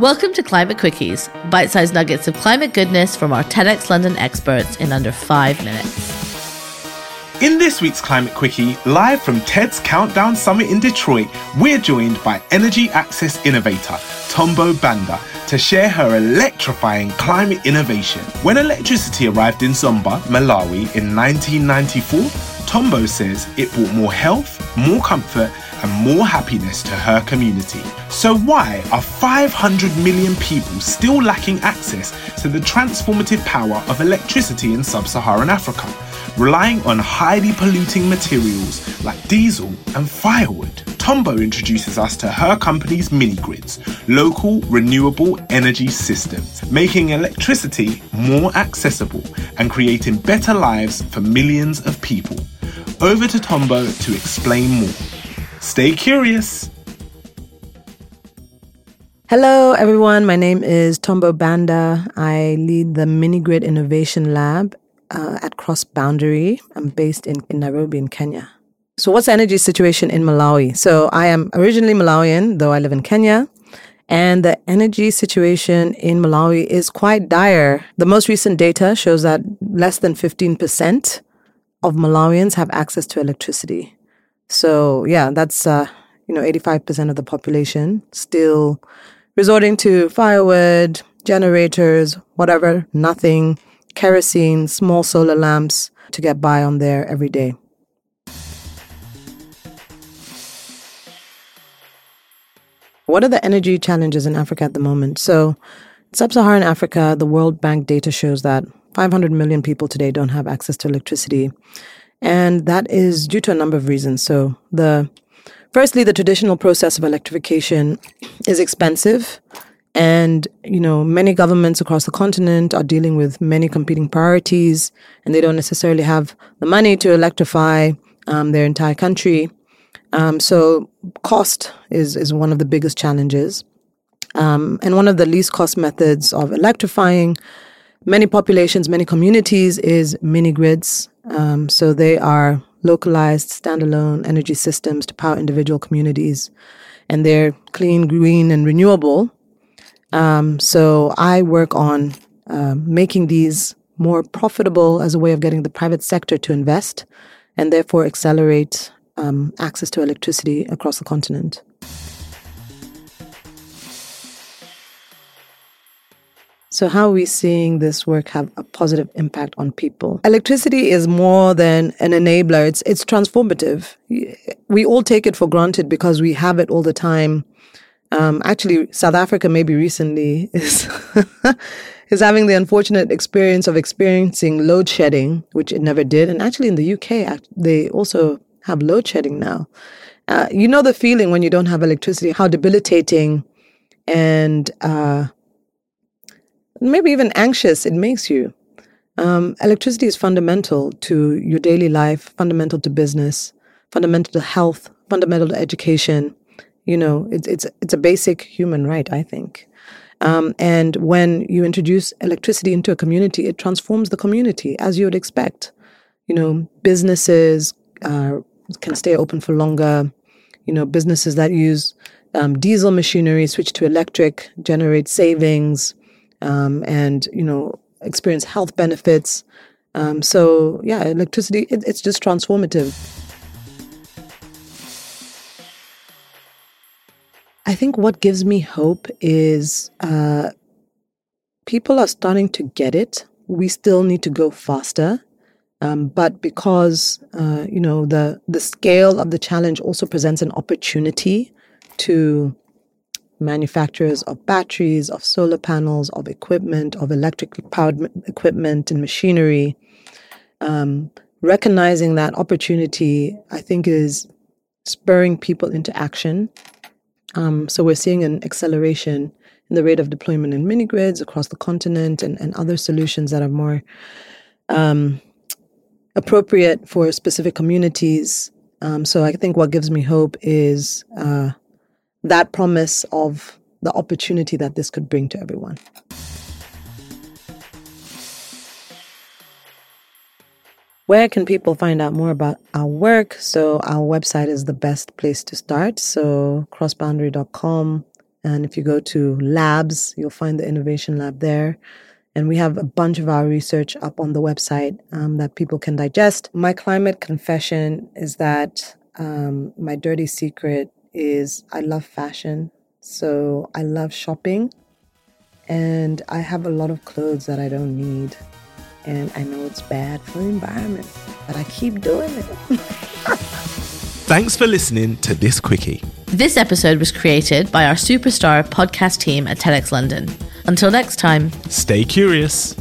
Welcome to Climate Quickies, bite sized nuggets of climate goodness from our TEDx London experts in under five minutes. In this week's Climate Quickie, live from TED's Countdown Summit in Detroit, we're joined by energy access innovator Tombo Banda to share her electrifying climate innovation. When electricity arrived in Zomba, Malawi in 1994, Tombo says it brought more health, more comfort, and more happiness to her community. So, why are 500 million people still lacking access to the transformative power of electricity in sub Saharan Africa? relying on highly polluting materials like diesel and firewood. Tombo introduces us to her company's mini grids, local renewable energy systems, making electricity more accessible and creating better lives for millions of people. Over to Tombo to explain more. Stay curious. Hello, everyone. My name is Tombo Banda. I lead the Mini Grid Innovation Lab uh, at Cross Boundary. I'm based in, in Nairobi, in Kenya. So, what's the energy situation in Malawi? So, I am originally Malawian, though I live in Kenya. And the energy situation in Malawi is quite dire. The most recent data shows that less than 15% of Malawians have access to electricity. So, yeah, that's, uh, you know, 85% of the population still resorting to firewood, generators, whatever, nothing kerosene, small solar lamps to get by on there every day. What are the energy challenges in Africa at the moment? So, Sub Saharan Africa, the World Bank data shows that 500 million people today don't have access to electricity. And that is due to a number of reasons. So, the firstly, the traditional process of electrification is expensive and, you know, many governments across the continent are dealing with many competing priorities, and they don't necessarily have the money to electrify um, their entire country. Um, so, cost is, is one of the biggest challenges. Um, and one of the least cost methods of electrifying many populations, many communities is mini grids. Um, so, they are localized, standalone energy systems to power individual communities. And they're clean, green, and renewable. Um, so I work on uh, making these more profitable as a way of getting the private sector to invest and therefore accelerate um, access to electricity across the continent. So, how are we seeing this work have a positive impact on people? Electricity is more than an enabler, it's, it's transformative. We all take it for granted because we have it all the time um, actually, South Africa maybe recently is is having the unfortunate experience of experiencing load shedding, which it never did. And actually, in the UK, they also have load shedding now. Uh, you know the feeling when you don't have electricity, how debilitating and uh, maybe even anxious it makes you. Um, electricity is fundamental to your daily life, fundamental to business, fundamental to health, fundamental to education. You know, it's it's it's a basic human right, I think. Um, and when you introduce electricity into a community, it transforms the community as you would expect. You know, businesses uh, can stay open for longer. You know, businesses that use um, diesel machinery switch to electric, generate savings, um, and you know, experience health benefits. Um, so yeah, electricity it, it's just transformative. I think what gives me hope is uh, people are starting to get it. We still need to go faster. Um, but because uh, you know the the scale of the challenge also presents an opportunity to manufacturers of batteries, of solar panels, of equipment, of electrically powered equipment and machinery. Um, recognizing that opportunity, I think, is spurring people into action um, so we're seeing an acceleration in the rate of deployment in mini grids across the continent and, and other solutions that are more um, appropriate for specific communities. Um, so I think what gives me hope is uh, that promise of the opportunity that this could bring to everyone. Where can people find out more about our work? So, our website is the best place to start. So, crossboundary.com And if you go to labs, you'll find the innovation lab there. And we have a bunch of our research up on the website um, that people can digest. My climate confession is that um, my dirty secret is I love fashion. So I love shopping. And I have a lot of clothes that I don't need. And I know it's bad for the environment, but I keep doing it. Thanks for listening to this quickie. This episode was created by our superstar podcast team at TEDx London. Until next time, Stay curious.